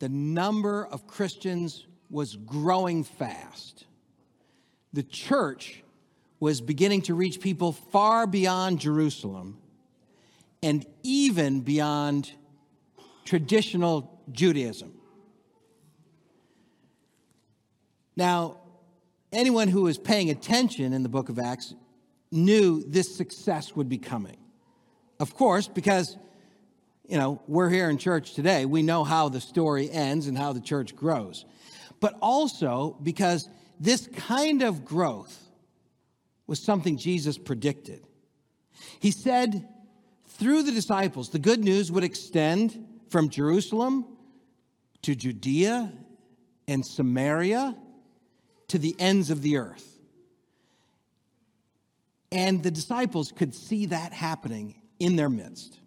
the number of Christians was growing fast. The church was beginning to reach people far beyond Jerusalem and even beyond traditional Judaism. Now, anyone who was paying attention in the book of Acts knew this success would be coming. Of course, because you know, we're here in church today. We know how the story ends and how the church grows. But also because this kind of growth was something Jesus predicted. He said through the disciples, the good news would extend from Jerusalem to Judea and Samaria to the ends of the earth. And the disciples could see that happening in their midst.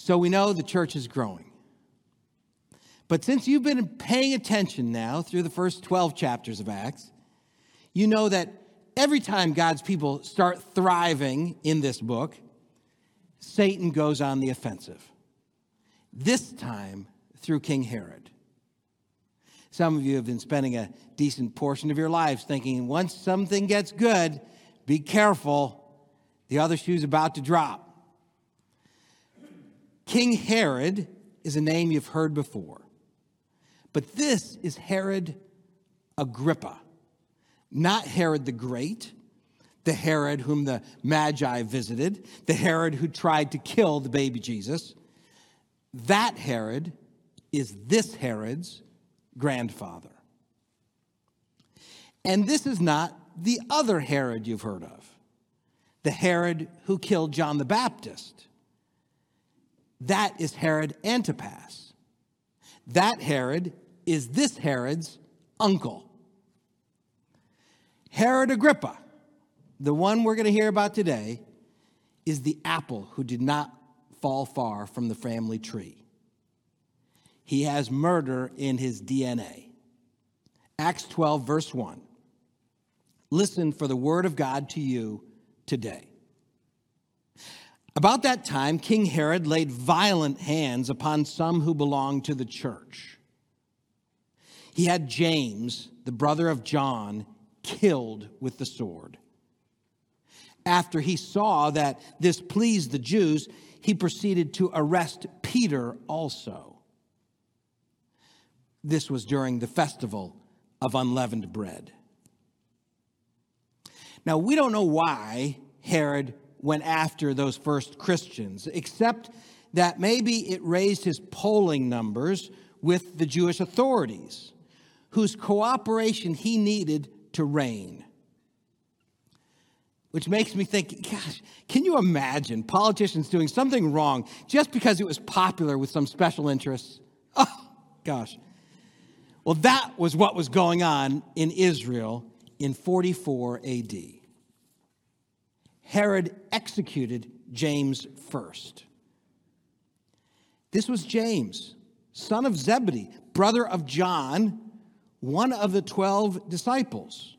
So we know the church is growing. But since you've been paying attention now through the first 12 chapters of Acts, you know that every time God's people start thriving in this book, Satan goes on the offensive. This time through King Herod. Some of you have been spending a decent portion of your lives thinking once something gets good, be careful, the other shoe's about to drop. King Herod is a name you've heard before. But this is Herod Agrippa, not Herod the Great, the Herod whom the Magi visited, the Herod who tried to kill the baby Jesus. That Herod is this Herod's grandfather. And this is not the other Herod you've heard of, the Herod who killed John the Baptist that is Herod Antipas. That Herod is this Herod's uncle. Herod Agrippa, the one we're going to hear about today, is the apple who did not fall far from the family tree. He has murder in his DNA. Acts 12, verse 1. Listen for the word of God to you today. About that time, King Herod laid violent hands upon some who belonged to the church. He had James, the brother of John, killed with the sword. After he saw that this pleased the Jews, he proceeded to arrest Peter also. This was during the festival of unleavened bread. Now, we don't know why Herod went after those first Christians, except that maybe it raised his polling numbers with the Jewish authorities, whose cooperation he needed to reign. Which makes me think, gosh, can you imagine politicians doing something wrong just because it was popular with some special interests? Oh, gosh. Well, that was what was going on in Israel in 44 AD. Herod executed James first. This was James, son of Zebedee, brother of John, one of the 12 disciples.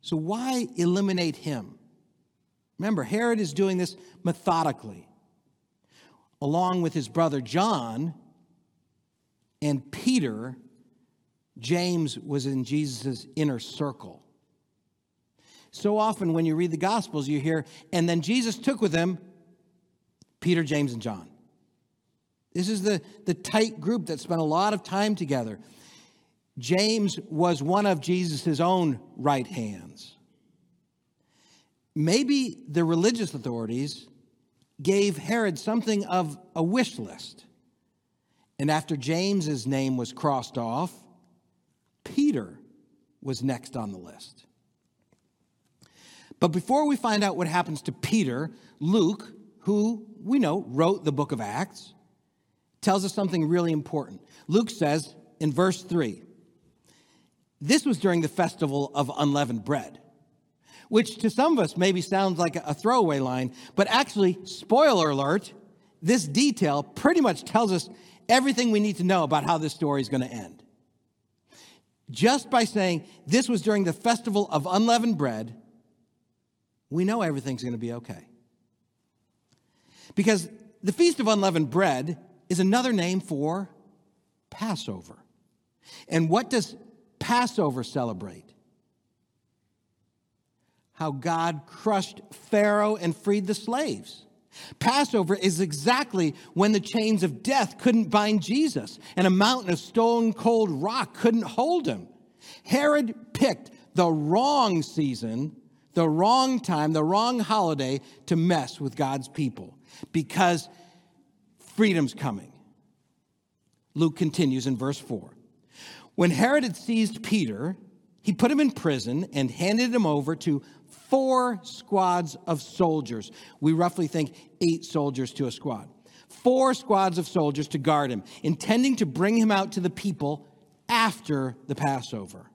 So, why eliminate him? Remember, Herod is doing this methodically, along with his brother John and Peter. James was in Jesus' inner circle. So often when you read the Gospels, you hear, and then Jesus took with him Peter, James, and John. This is the, the tight group that spent a lot of time together. James was one of Jesus' own right hands. Maybe the religious authorities gave Herod something of a wish list. And after James's name was crossed off, Peter was next on the list. But before we find out what happens to Peter, Luke, who we know wrote the book of Acts, tells us something really important. Luke says in verse 3 this was during the festival of unleavened bread, which to some of us maybe sounds like a throwaway line, but actually, spoiler alert, this detail pretty much tells us everything we need to know about how this story is going to end. Just by saying this was during the festival of unleavened bread, we know everything's going to be okay. Because the Feast of Unleavened Bread is another name for Passover. And what does Passover celebrate? How God crushed Pharaoh and freed the slaves. Passover is exactly when the chains of death couldn't bind Jesus and a mountain of stone cold rock couldn't hold him. Herod picked the wrong season, the wrong time, the wrong holiday to mess with God's people because freedom's coming. Luke continues in verse 4. When Herod had seized Peter, he put him in prison and handed him over to four squads of soldiers. We roughly think eight soldiers to a squad. Four squads of soldiers to guard him, intending to bring him out to the people after the Passover.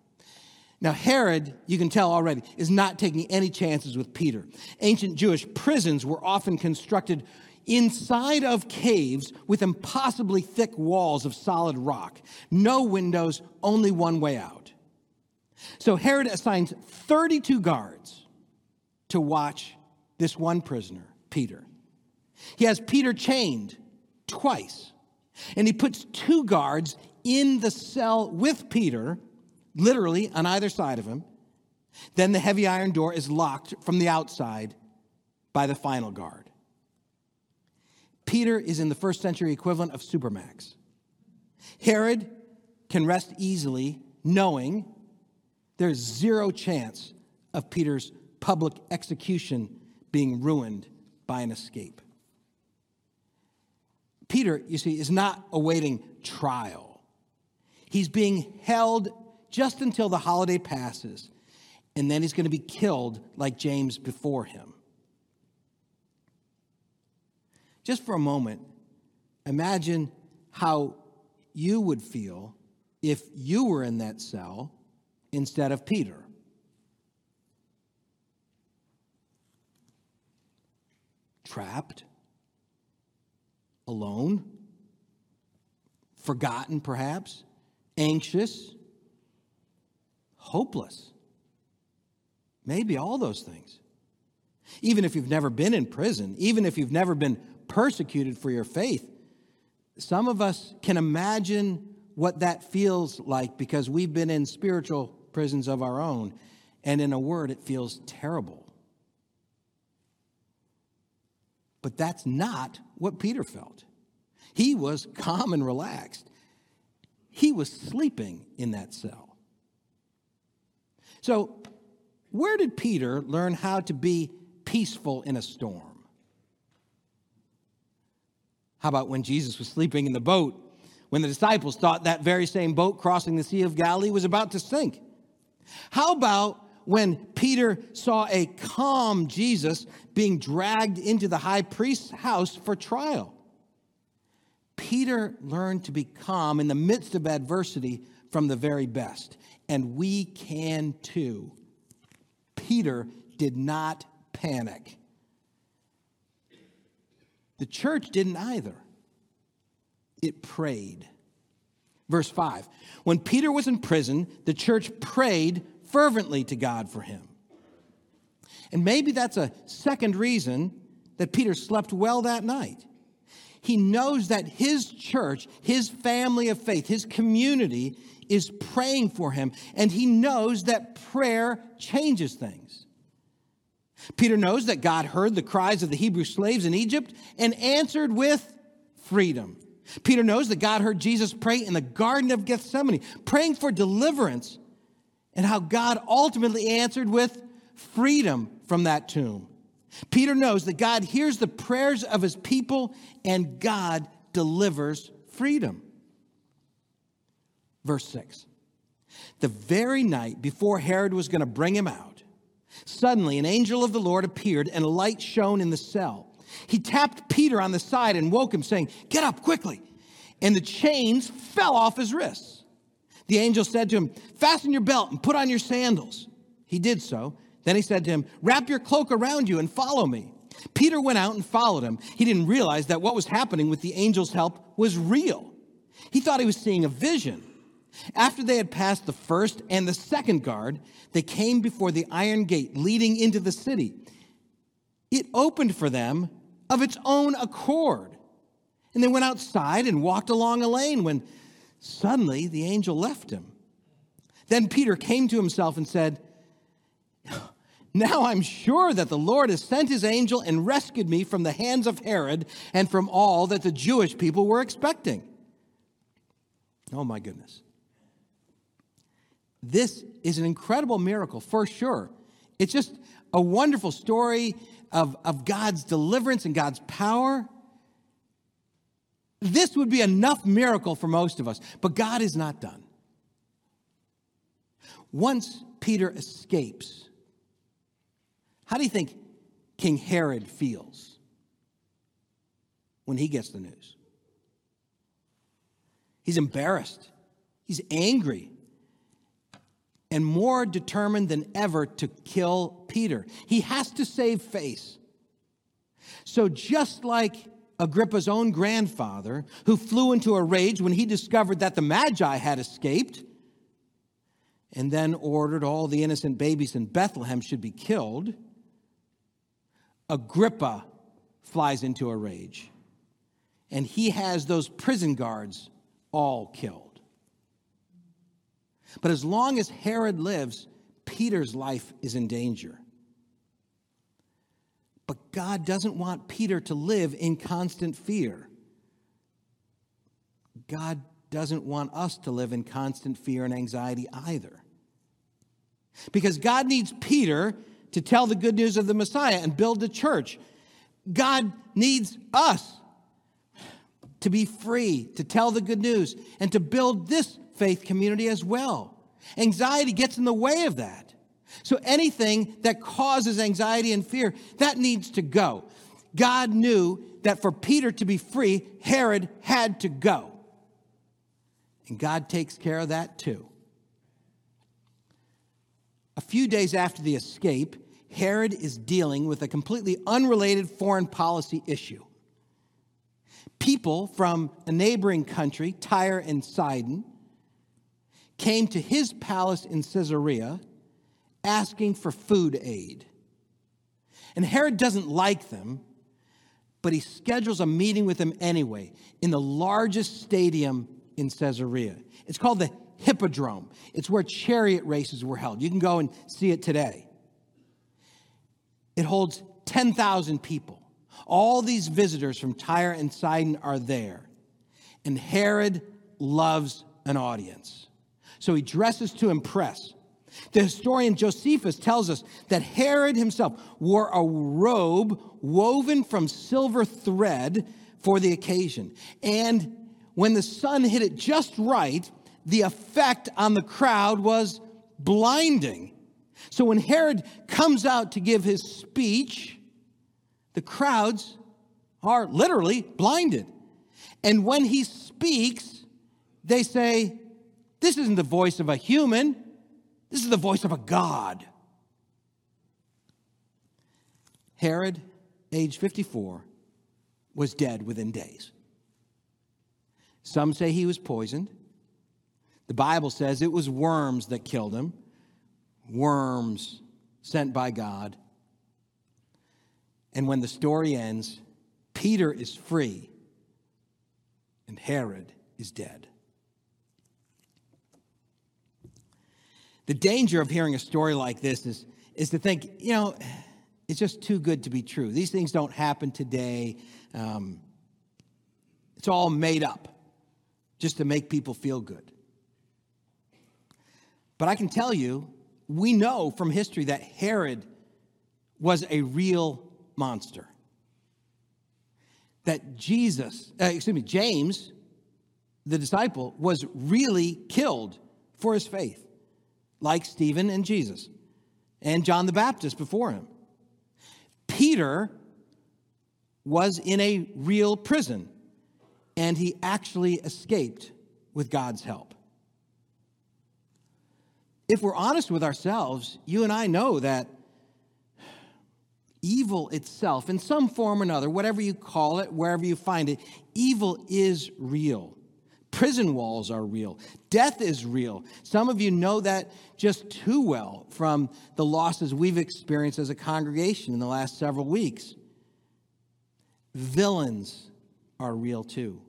Now, Herod, you can tell already, is not taking any chances with Peter. Ancient Jewish prisons were often constructed inside of caves with impossibly thick walls of solid rock. No windows, only one way out. So Herod assigns 32 guards to watch this one prisoner, Peter. He has Peter chained twice, and he puts two guards in the cell with Peter, literally on either side of him. Then the heavy iron door is locked from the outside by the final guard. Peter is in the first century equivalent of Supermax. Herod can rest easily knowing there's zero chance of Peter's public execution being ruined by an escape. Peter, you see, is not awaiting trial. He's being held just until the holiday passes, and then he's going to be killed like James before him. Just for a moment, imagine how you would feel if you were in that cell instead of Peter. trapped, alone, forgotten perhaps, anxious, hopeless. Maybe all those things. Even if you've never been in prison, even if you've never been persecuted for your faith, some of us can imagine what that feels like because we've been in spiritual prisons of our own. And in a word, it feels terrible. But that's not what Peter felt. He was calm and relaxed. He was sleeping in that cell. So, where did Peter learn how to be peaceful in a storm? How about when Jesus was sleeping in the boat, when the disciples thought that very same boat crossing the Sea of Galilee was about to sink? How about when Peter saw a calm Jesus being dragged into the high priest's house for trial. Peter learned to be calm in the midst of adversity from the very best, and we can too. Peter did not panic. The church didn't either. It prayed. Verse 5 When Peter was in prison, the church prayed fervently to God for him. And maybe that's a second reason that Peter slept well that night. He knows that his church, his family of faith, his community is praying for him, and he knows that prayer changes things. Peter knows that God heard the cries of the Hebrew slaves in Egypt and answered with freedom. Peter knows that God heard Jesus pray in the Garden of Gethsemane, praying for deliverance and how God ultimately answered with freedom from that tomb. Peter knows that God hears the prayers of his people and God delivers freedom. Verse 6 The very night before Herod was going to bring him out, suddenly an angel of the Lord appeared and a light shone in the cell. He tapped Peter on the side and woke him, saying, Get up quickly. And the chains fell off his wrists. The angel said to him, Fasten your belt and put on your sandals. He did so. Then he said to him, Wrap your cloak around you and follow me. Peter went out and followed him. He didn't realize that what was happening with the angel's help was real. He thought he was seeing a vision. After they had passed the first and the second guard, they came before the iron gate leading into the city. It opened for them of its own accord And they went outside and walked along a lane when suddenly the angel left him. Then Peter came to himself and said, Now I'm sure that the Lord has sent his angel and rescued me from the hands of Herod and from all that the Jewish people were expecting. Oh my goodness. This is an incredible miracle for sure. It's just a wonderful story of, of God's deliverance and God's power. This would be enough miracle for most of us, but God is not done. Once Peter escapes, how do you think King Herod feels when he gets the news? He's embarrassed, he's angry, and more determined than ever to kill Peter. He has to save face. So, just like Agrippa's own grandfather, who flew into a rage when he discovered that the Magi had escaped, and then ordered all the innocent babies in Bethlehem should be killed, Agrippa flies into a rage. And he has those prison guards all killed. But as long as Herod lives, Peter's life is in danger. But God doesn't want Peter to live in constant fear. God doesn't want us to live in constant fear and anxiety either. Because God needs Peter to tell the good news of the Messiah and build the church. God needs us to be free, to tell the good news, and to build this faith community as well. Anxiety gets in the way of that. So anything that causes anxiety and fear, that needs to go. God knew that for Peter to be free, Herod had to go. And God takes care of that too. A few days after the escape, Herod is dealing with a completely unrelated foreign policy issue. People from a neighboring country, Tyre and Sidon, came to his palace in Caesarea asking for food aid. And Herod doesn't like them, but he schedules a meeting with them anyway in the largest stadium in Caesarea. It's called the Hippodrome. It's where chariot races were held. You can go and see it today. It holds 10,000 people. All these visitors from Tyre and Sidon are there. And Herod loves an audience so he dresses to impress. The historian Josephus tells us that Herod himself wore a robe woven from silver thread for the occasion. And when the sun hit it just right, the effect on the crowd was blinding. So when Herod comes out to give his speech, the crowds are literally blinded. And when he speaks, they say, this isn't the voice of a human, this is the voice of a God. Herod, age 54, was dead within days. Some say he was poisoned. The Bible says it was worms that killed him, worms sent by God. And when the story ends, Peter is free and Herod is dead. The danger of hearing a story like this is, is to think, you know, it's just too good to be true. These things don't happen today. Um, it's all made up just to make people feel good. But I can tell you, we know from history that Herod was a real monster. That Jesus, uh, excuse me, James, the disciple, was really killed for his faith like Stephen and Jesus and John the Baptist before him. Peter was in a real prison and he actually escaped with God's help. If we're honest with ourselves, you and I know that evil itself, in some form or another, whatever you call it, wherever you find it, evil is real. Prison walls are real. Death is real. Some of you know that just too well from the losses we've experienced as a congregation in the last several weeks. Villains are real too.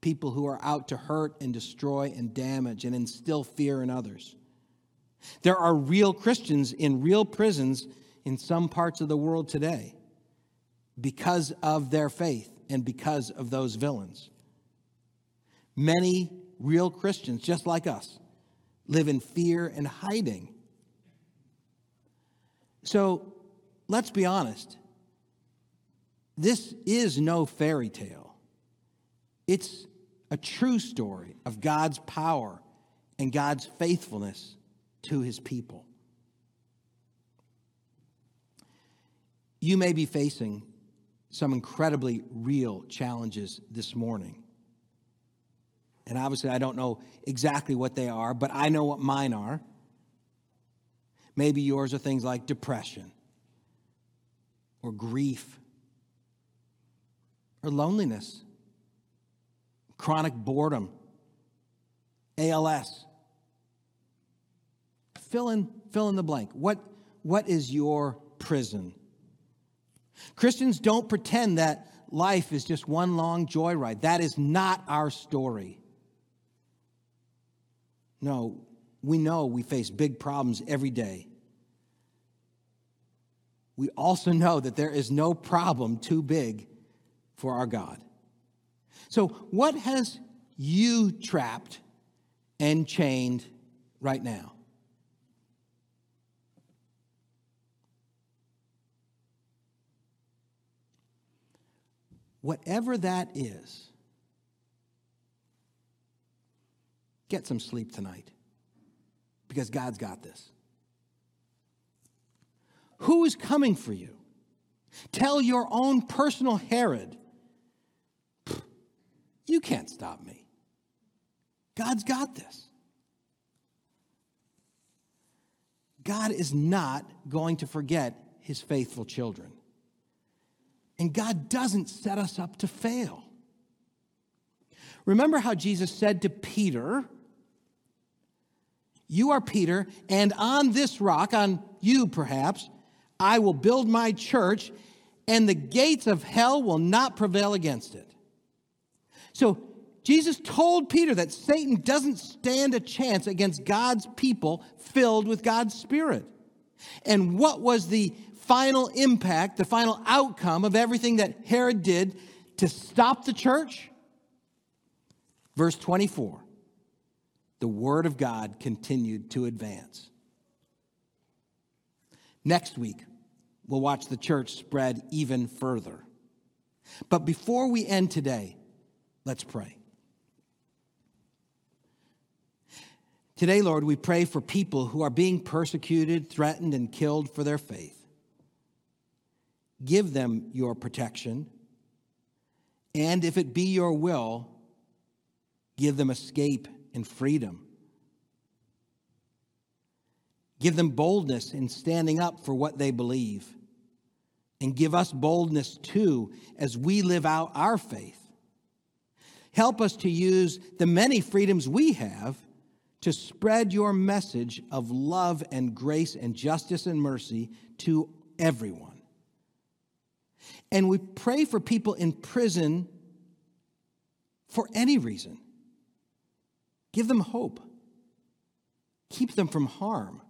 People who are out to hurt and destroy and damage and instill fear in others. There are real Christians in real prisons in some parts of the world today because of their faith and because of those villains. Many real Christians, just like us, live in fear and hiding. So let's be honest. This is no fairy tale. It's a true story of God's power and God's faithfulness to his people. You may be facing some incredibly real challenges this morning. And obviously, I don't know exactly what they are, but I know what mine are. Maybe yours are things like depression or grief or loneliness, chronic boredom, ALS. Fill in, fill in the blank. What, what is your prison? Christians don't pretend that life is just one long joyride. That is not our story. No, we know we face big problems every day. We also know that there is no problem too big for our God. So, what has you trapped and chained right now? Whatever that is, get some sleep tonight because God's got this. Who is coming for you? Tell your own personal Herod, you can't stop me. God's got this. God is not going to forget his faithful children. And God doesn't set us up to fail. Remember how Jesus said to Peter, You are Peter, and on this rock, on you perhaps, I will build my church, and the gates of hell will not prevail against it. So Jesus told Peter that Satan doesn't stand a chance against God's people filled with God's Spirit. And what was the final impact, the final outcome of everything that Herod did to stop the church? Verse 24 the word of God continued to advance. Next week, we'll watch the church spread even further. But before we end today, let's pray. Today, Lord, we pray for people who are being persecuted, threatened, and killed for their faith. Give them your protection, and if it be your will, give them escape and freedom. Give them boldness in standing up for what they believe. And give us boldness too as we live out our faith. Help us to use the many freedoms we have to spread your message of love and grace and justice and mercy to everyone. And we pray for people in prison for any reason. Give them hope, keep them from harm.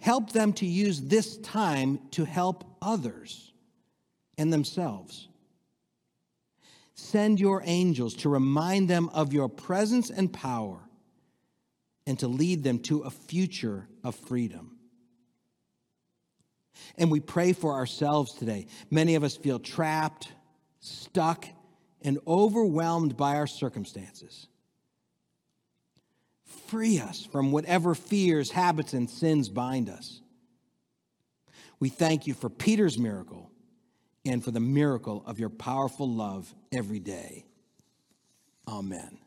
Help them to use this time to help others and themselves. Send your angels to remind them of your presence and power and to lead them to a future of freedom. And we pray for ourselves today. Many of us feel trapped, stuck, and overwhelmed by our circumstances. Free us from whatever fears, habits, and sins bind us. We thank you for Peter's miracle and for the miracle of your powerful love every day. Amen.